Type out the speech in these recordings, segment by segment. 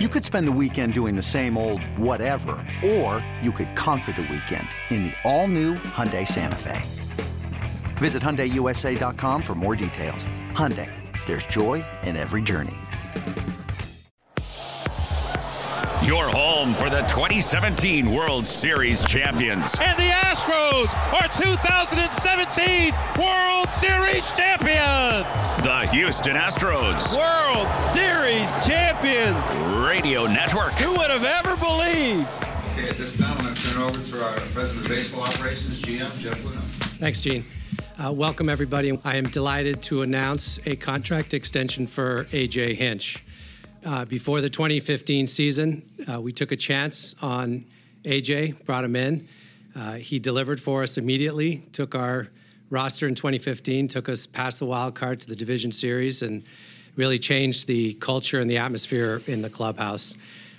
You could spend the weekend doing the same old whatever, or you could conquer the weekend in the all-new Hyundai Santa Fe. Visit HyundaiUSA.com for more details. Hyundai, there's joy in every journey. Your home for the 2017 World Series champions. And the Astros are 2017 World Series champions. The Houston Astros. World Series champions. Radio Network. Who would have ever believed? Okay, at this time, I'm going to turn over to our President of Baseball Operations, GM, Jeff Luhnow. Thanks, Gene. Uh, welcome, everybody. I am delighted to announce a contract extension for AJ Hinch. Uh, before the 2015 season, uh, we took a chance on AJ, brought him in. Uh, he delivered for us immediately, took our roster in 2015, took us past the wild card to the division series, and really changed the culture and the atmosphere in the clubhouse.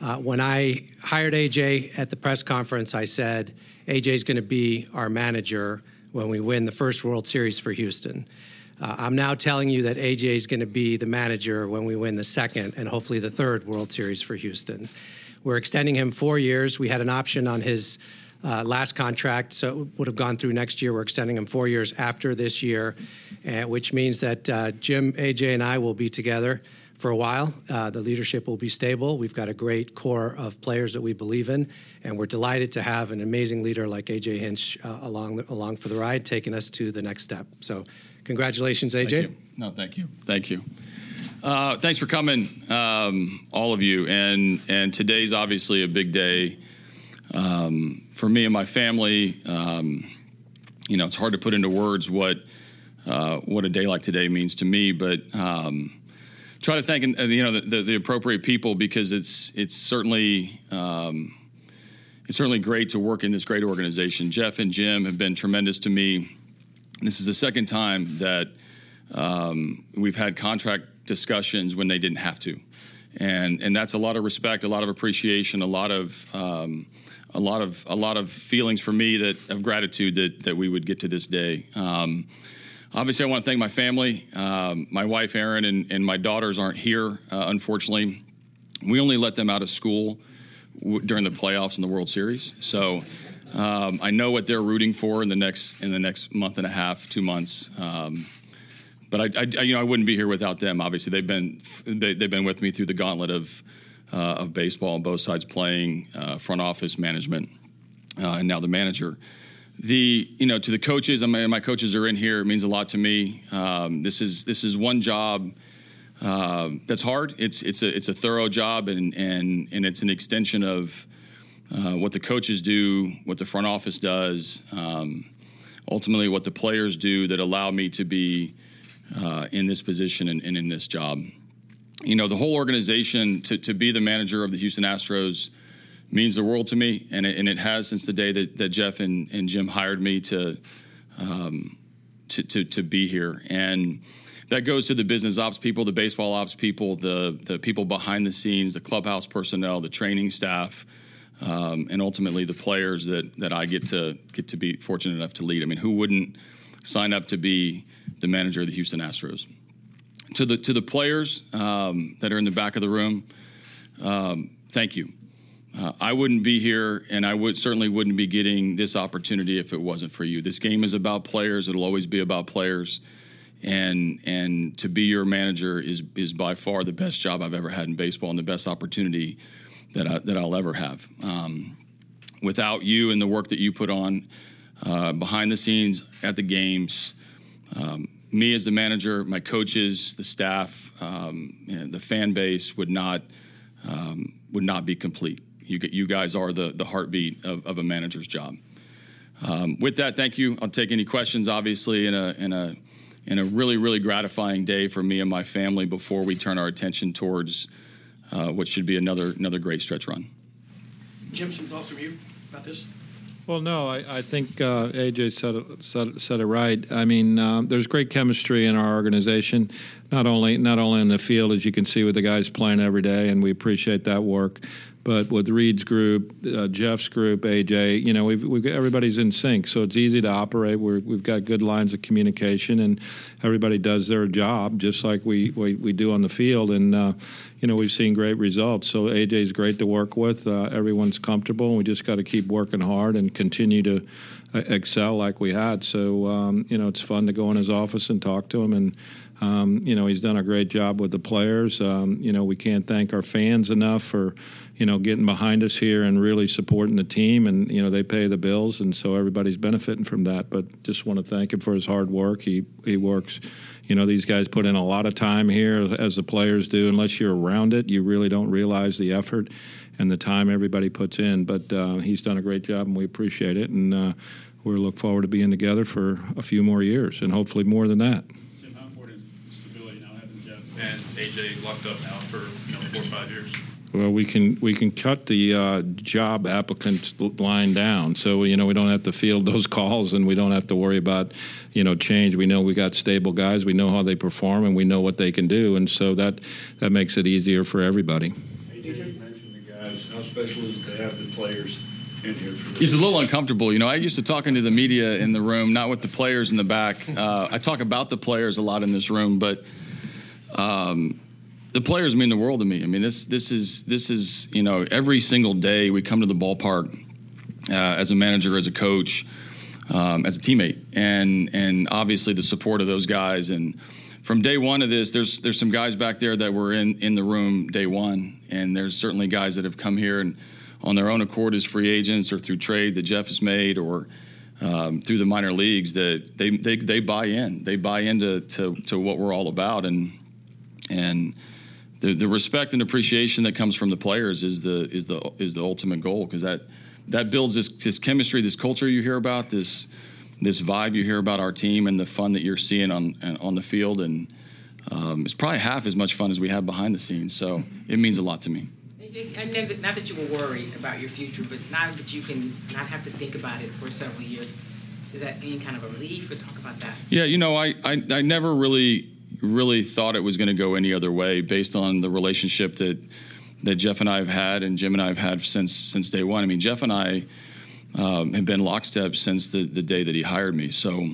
Uh, when I hired AJ at the press conference, I said, AJ is going to be our manager when we win the first World Series for Houston. Uh, I'm now telling you that AJ is going to be the manager when we win the second and hopefully the third World Series for Houston. We're extending him four years. We had an option on his uh, last contract, so it would have gone through next year. We're extending him four years after this year, uh, which means that uh, Jim, AJ, and I will be together for a while. Uh, the leadership will be stable. We've got a great core of players that we believe in, and we're delighted to have an amazing leader like AJ Hinch uh, along along for the ride, taking us to the next step. So Congratulations, AJ. Thank no, thank you. Thank you. Uh, thanks for coming, um, all of you. And and today's obviously a big day for me and my family. Um, you know, it's hard to put into words what uh, what a day like today means to me, but um, try to thank uh, you know the, the, the, appropriate people because it's it's certainly um, it's certainly great to work in this great organization. Jeff and Jim have been tremendous to me this is the second time that um, we've had contract discussions when they didn't have to, and and that's a lot of respect, a lot of appreciation, a lot of um, a lot of a lot of feelings for me that of gratitude that that we would get to this day. Um, obviously, I want to thank my family. Um, my wife Erin and, and my daughters aren't here, uh, unfortunately. We only let them out of school w- during the playoffs and the World Series, so. Um, I know what they're rooting for in the next in the next month and a half, two months. Um, but I, I, you know, I wouldn't be here without them. Obviously, they've been they, have been with me through the gauntlet of uh, of baseball on both sides, playing uh, front office management, uh, and now the manager. The you know to the coaches, I mean, my coaches are in here. It means a lot to me. Um, this is this is one job. Uh, that's hard. It's it's a it's a thorough job and and and it's an extension of uh, what the coaches do, what the front office does, um, ultimately what the players do that allow me to be uh, in this position and, and, in this job. You know, the whole organization to, to be the manager of the Houston Astros means the world to me, and it, and it has since the day that, that Jeff and, and Jim hired me to, um, to, to, to be here. And that goes to the business ops people, the baseball ops people, the, the people behind the scenes, the clubhouse personnel, the training staff, um, and ultimately the players that that I get to get to be fortunate enough to lead. I mean, who wouldn't sign up to be the manager of the Houston Astros? To the to the players um, that are in the back of the room, um, thank you. Uh, I wouldn't be here, and I would certainly wouldn't be getting this opportunity if it wasn't for you. This game is about players; it'll always be about players, and and to be your manager is is by far the best job I've ever had in baseball and the best opportunity that I, that I'll ever have. Um, without you and the work that you put on uh, behind the scenes at the games, um, me as the manager, my coaches, the staff, um, the fan base would not um, would not be complete. You, you guys are the the heartbeat of, of a manager's job. Um, with that, thank you. I'll take any questions. Obviously, in a in a in a really really gratifying day for me and my family before we turn our attention towards uh, what should be another another great stretch run. Jim, some thoughts from you about this? Well, no, I, I think uh, AJ said it, said, said it right. I mean, um, there's great chemistry in our organization, not only not only in the field as you can see with the guys playing every day, and we appreciate that work. But with Reid's group, uh, Jeff's group, AJ, you know, we've, we've everybody's in sync, so it's easy to operate. we have got good lines of communication, and everybody does their job just like we, we, we do on the field. And uh, you know, we've seen great results. So AJ's great to work with. Uh, everyone's comfortable. And we just got to keep working hard and continue to uh, excel like we had. So um, you know, it's fun to go in his office and talk to him and. Um, you know, he's done a great job with the players. Um, you know, we can't thank our fans enough for, you know, getting behind us here and really supporting the team. And, you know, they pay the bills, and so everybody's benefiting from that. But just want to thank him for his hard work. He, he works, you know, these guys put in a lot of time here, as the players do. Unless you're around it, you really don't realize the effort and the time everybody puts in. But uh, he's done a great job, and we appreciate it. And uh, we look forward to being together for a few more years, and hopefully more than that AJ locked up now for you know four or five years. Well, we can we can cut the uh, job applicant line down, so you know we don't have to field those calls, and we don't have to worry about you know change. We know we got stable guys, we know how they perform, and we know what they can do, and so that that makes it easier for everybody. AJ, you mentioned the guys. How special is it to have the players? He's a little uncomfortable. You know, I used to talking to the media in the room, not with the players in the back. Uh, I talk about the players a lot in this room, but um, the players mean the world to me. I mean, this this is this is you know every single day we come to the ballpark uh, as a manager, as a coach, um, as a teammate, and and obviously the support of those guys. And from day one of this, there's there's some guys back there that were in in the room day one, and there's certainly guys that have come here and on their own accord as free agents or through trade that Jeff has made or. Um, through the minor leagues, that they, they they buy in, they buy into to, to what we're all about, and and the, the respect and appreciation that comes from the players is the is the is the ultimate goal because that that builds this, this chemistry, this culture you hear about, this this vibe you hear about our team, and the fun that you're seeing on on the field, and um, it's probably half as much fun as we have behind the scenes. So it means a lot to me. Not that you were worried about your future, but now that you can not have to think about it for several years, is that any kind of a relief? Or talk about that. Yeah, you know, I I, I never really really thought it was going to go any other way based on the relationship that that Jeff and I have had and Jim and I have had since since day one. I mean, Jeff and I um, have been lockstep since the, the day that he hired me. So,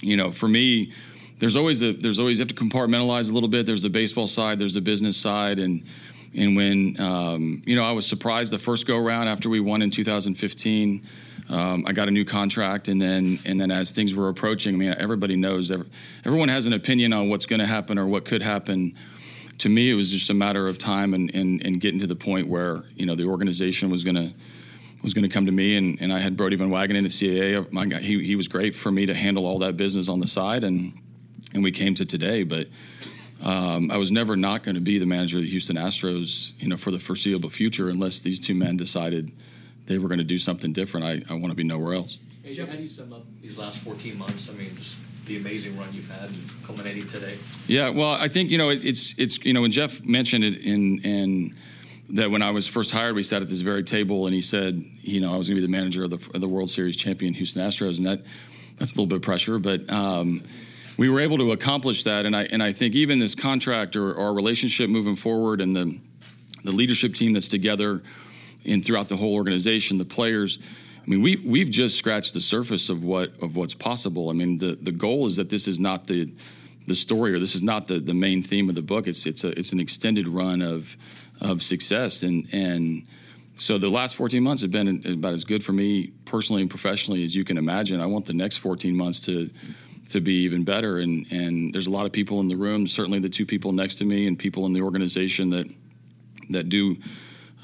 you know, for me, there's always a there's always you have to compartmentalize a little bit. There's the baseball side, there's the business side, and and when um, you know, I was surprised the first go around after we won in 2015. Um, I got a new contract, and then and then as things were approaching, I mean, everybody knows everyone has an opinion on what's going to happen or what could happen. To me, it was just a matter of time and, and, and getting to the point where you know the organization was going to was going to come to me, and, and I had Brodie Van Wagenen in the CAA. My guy, he he was great for me to handle all that business on the side, and and we came to today, but. Um, I was never not going to be the manager of the Houston Astros, you know, for the foreseeable future, unless these two men decided they were going to do something different. I, I want to be nowhere else. AJ, how do you sum up these last 14 months? I mean, just the amazing run you've had culminating today. Yeah, well, I think you know it, it's it's you know when Jeff mentioned it in in that when I was first hired, we sat at this very table and he said, you know, I was going to be the manager of the, of the World Series champion Houston Astros, and that that's a little bit of pressure, but. Um, we were able to accomplish that, and I and I think even this contract or our relationship moving forward, and the the leadership team that's together, and throughout the whole organization, the players. I mean, we we've just scratched the surface of what of what's possible. I mean, the the goal is that this is not the the story or this is not the, the main theme of the book. It's it's a it's an extended run of of success and and so the last 14 months have been about as good for me personally and professionally as you can imagine. I want the next 14 months to to be even better. And and there's a lot of people in the room, certainly the two people next to me, and people in the organization that that do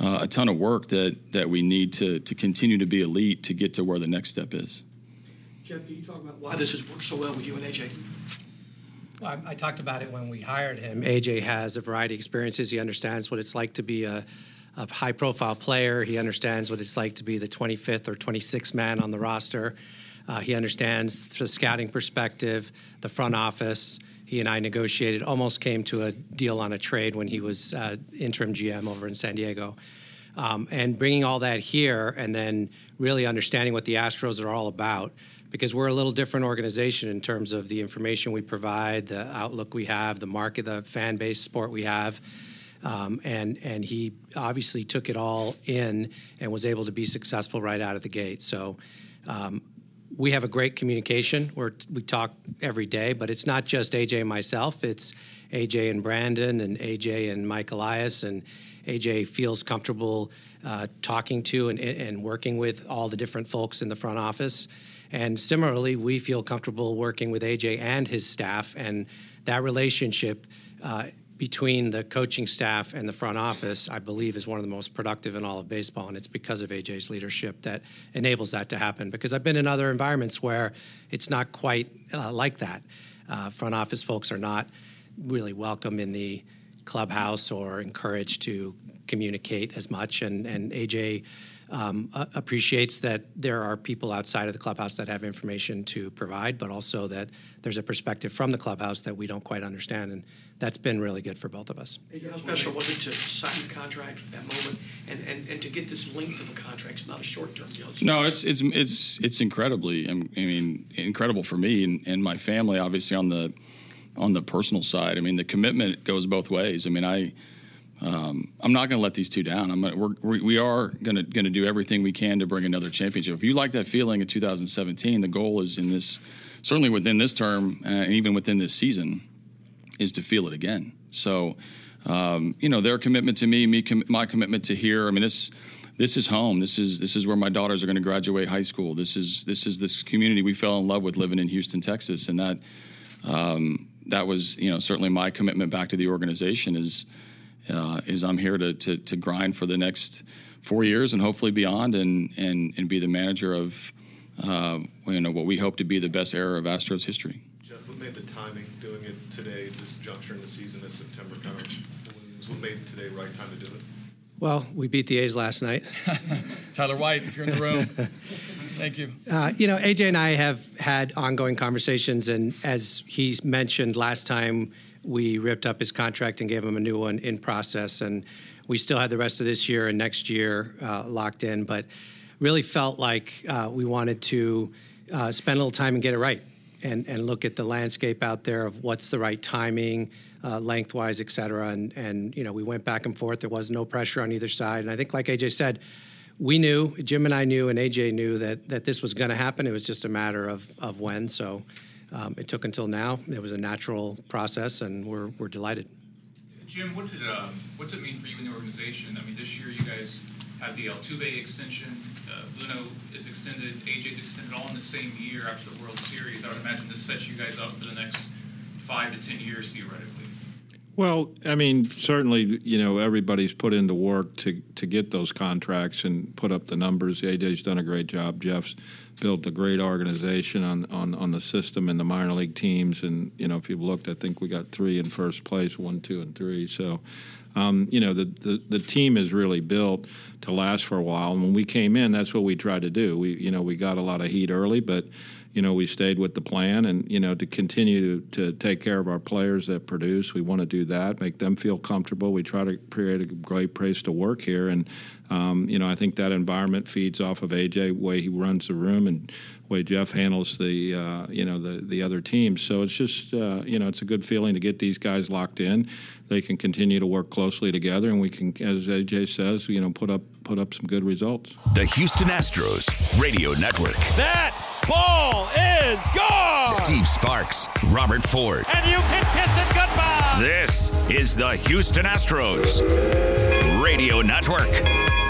uh, a ton of work that that we need to to continue to be elite to get to where the next step is. Jeff, can you talk about why this has worked so well with you and AJ? Well, I, I talked about it when we hired him. AJ has a variety of experiences. He understands what it's like to be a a high profile player. He understands what it's like to be the 25th or 26th man on the roster. Uh, he understands the scouting perspective, the front office. He and I negotiated, almost came to a deal on a trade when he was uh, interim GM over in San Diego. Um, and bringing all that here and then really understanding what the Astros are all about because we're a little different organization in terms of the information we provide, the outlook we have, the market, the fan base support we have. Um, and and he obviously took it all in and was able to be successful right out of the gate. So um, we have a great communication. We're, we talk every day, but it's not just AJ and myself. It's AJ and Brandon and AJ and Mike Elias. And AJ feels comfortable uh, talking to and, and working with all the different folks in the front office. And similarly, we feel comfortable working with AJ and his staff. And that relationship uh, between the coaching staff and the front office, I believe, is one of the most productive in all of baseball. And it's because of AJ's leadership that enables that to happen. Because I've been in other environments where it's not quite uh, like that. Uh, front office folks are not really welcome in the clubhouse or encouraged to communicate as much. And, and AJ um, appreciates that there are people outside of the clubhouse that have information to provide, but also that there's a perspective from the clubhouse that we don't quite understand. And that's been really good for both of us. How special was it to sign the contract at that moment and, and, and to get this length of a contract? It's not a short term deal. It's no, it's it's it's it's incredibly. I mean, incredible for me and, and my family. Obviously, on the on the personal side, I mean, the commitment goes both ways. I mean, I. Um, I'm not going to let these two down. I'm gonna, we're, we are going to going to do everything we can to bring another championship. If you like that feeling in 2017, the goal is in this certainly within this term uh, and even within this season is to feel it again. So, um, you know, their commitment to me, me, com- my commitment to here. I mean, this this is home. This is this is where my daughters are going to graduate high school. This is this is this community we fell in love with living in Houston, Texas, and that um, that was you know certainly my commitment back to the organization is uh, is I'm here to, to to grind for the next four years and hopefully beyond, and and and be the manager of uh, you know what we hope to be the best era of Astros history. Jeff, what made the timing doing it today, this juncture in the season, this September time? What made today right time to do it? Well, we beat the A's last night. Tyler White, if you're in the room. Thank you. Uh, you know, AJ and I have had ongoing conversations, and as he mentioned last time, we ripped up his contract and gave him a new one in process, and we still had the rest of this year and next year uh, locked in, but really felt like uh, we wanted to uh, spend a little time and get it right and, and look at the landscape out there of what's the right timing, uh, lengthwise, et cetera. And, and, you know, we went back and forth. There was no pressure on either side. And I think, like AJ said, we knew, Jim and I knew, and AJ knew that, that this was going to happen. It was just a matter of, of when. So um, it took until now. It was a natural process, and we're, we're delighted. Jim, what did um, what's it mean for you in the organization? I mean, this year you guys have the Altuve extension. Uh, Luhnow is extended. AJ's extended all in the same year after the World Series. I would imagine this sets you guys up for the next five to ten years theoretically. Well, I mean, certainly, you know, everybody's put into work to to get those contracts and put up the numbers. AJ's done a great job. Jeff's built a great organization on, on, on the system and the minor league teams. And, you know, if you've looked, I think we got three in first place, one, two, and three. So, um, you know, the, the, the team is really built to last for a while. And when we came in, that's what we tried to do. We, you know, we got a lot of heat early, but, you know, we stayed with the plan and, you know, to continue to, to take care of our players that produce. We want to do that, make them feel comfortable. We try to create a great place to work here. And, um, you know, I think that environment feeds off of AJ, way he runs the room and way Jeff handles the, uh, you know, the, the other teams. So it's just, uh, you know, it's a good feeling to get these guys locked in. They can continue to work closely together and we can, as AJ says, you know, put up, put up some good results. The Houston Astros Radio Network. That ball is gone. Steve Sparks, Robert Ford. And you can kiss it goodbye. This is the Houston Astros Radio Network.